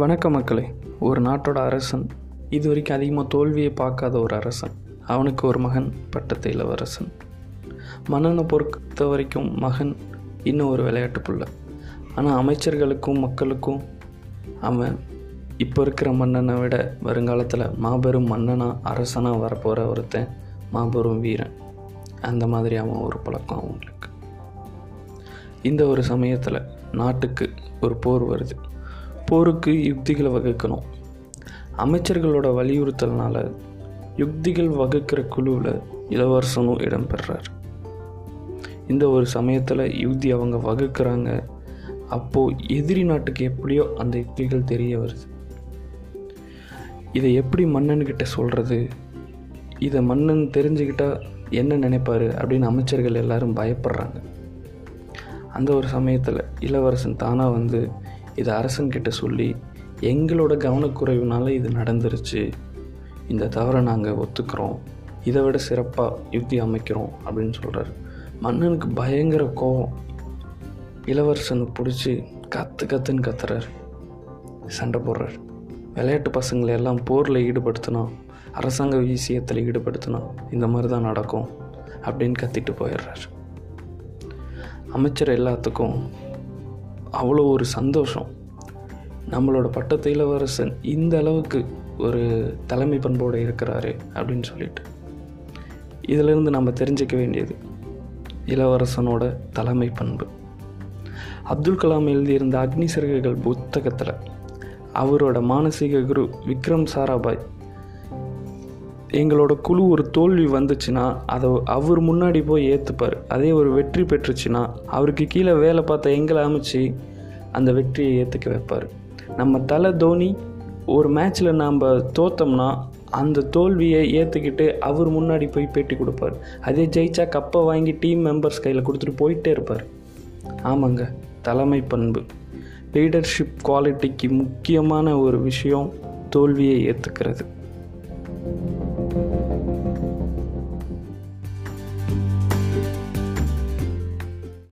வணக்கம் மக்களே ஒரு நாட்டோட அரசன் இது வரைக்கும் அதிகமாக தோல்வியை பார்க்காத ஒரு அரசன். அவனுக்கு ஒரு மகன் பட்டத்து இளவரசன். மன்னனை பொறுத்த வரைக்கும் மகன் இன்னும் ஒரு விளையாட்டு புள்ள ஆனால் அமைச்சர்களுக்கும் மக்களுக்கும் அவன் இப்போ இருக்கிற மன்னனை விட வருங்காலத்தில் மாபெரும் மன்னனாக அரசனாக வரப்போகிற ஒருத்தன் மாபெரும் வீரன். அந்த மாதிரி அவன் ஒரு பழக்கம் அவங்களுக்கு. இந்த ஒரு சமயத்தில் நாட்டுக்கு ஒரு போர் வருது. போருக்கு யுக்திகளை வகுக்கணும். அமைச்சர்களோட வலியுறுத்தல்னால் யுக்திகள் வகுக்கிற குழுவில் இளவரசனும் இடம்பெறார் இந்த ஒரு சமயத்தில் யுக்தி அவங்க வகுக்கிறாங்க. அப்போது எதிரி நாட்டுக்கு எப்படியோ அந்த யுக்திகள் தெரிய வருது. இதை எப்படி மன்னன்கிட்ட சொல்கிறது இதை மன்னன் தெரிஞ்சுக்கிட்டால் என்ன நினைப்பார் அப்படின்னு அமைச்சர்கள் எல்லாரும் பயப்படுறாங்க. அந்த ஒரு சமயத்தில் இளவரசன் தானாக வந்து இதை அரசன்கிட்ட சொல்லி எங்களோட கவனக்குறைவுனால இது நடந்துருச்சு. இந்த தவறை நாங்கள் ஒத்துக்கிறோம். இதை விட சிறப்பாக யுக்தி அமைக்கிறோம் அப்படின்னு சொல்கிறாரு மன்னனுக்கு பயங்கர கோபம் இளவரசனை பிடிச்சி கத்து கத்துன்னு கத்துறாரு. சண்டை போடுறாரு. விளையாட்டு பசங்களை எல்லாம் போரில் ஈடுபடுத்தினா அரசாங்க விஷயத்தில் ஈடுபடுத்தினா இந்த மாதிரி தான் நடக்கும் அப்படின்னு கத்திட்டு போயிடுறாரு. அமைச்சர் எல்லாத்துக்கும் அவ்வளோ ஒரு சந்தோஷம். நம்மளோட பட்டத்து இளவரசன் இந்த அளவுக்கு ஒரு தலைமை பண்போடு இருக்கிறாரு அப்படின்னு சொல்லிட்டு. இதிலிருந்து நம்ம தெரிஞ்சிக்க வேண்டியது இளவரசனோட தலைமை பண்பு. அப்துல் கலாம் எழுதியிருந்த அக்னி சிறகுகள் புத்தகத்தில் அவரோட மானசீக குரு விக்ரம் சாராபாய் எங்களோட குழு ஒரு தோல்வி வந்துச்சுன்னா அதை அவர் முன்னாடி போய் ஏற்றுப்பார் அதே ஒரு வெற்றி பெற்றுச்சுன்னா அவருக்கு கீழே வேலை பார்த்த எங்களை அமைச்சு அந்த வெற்றியை ஏற்றுக்க வைப்பார். நம்ம தலை தோனி ஒரு மேட்ச்சில் நாம் தோத்தோம்னா அந்த தோல்வியை ஏற்றுக்கிட்டு அவர் முன்னாடி போய் பேட்டி கொடுப்பார். அதே ஜெயிச்சா கப்பை வாங்கி டீம் மெம்பர்ஸ் கையில் கொடுத்துட்டு போயிட்டே இருப்பார். ஆமாங்க தலைமை பண்பு. லீடர்ஷிப் குவாலிட்டிக்கு முக்கியமான ஒரு விஷயம் தோல்வியை ஏற்றுக்கிறது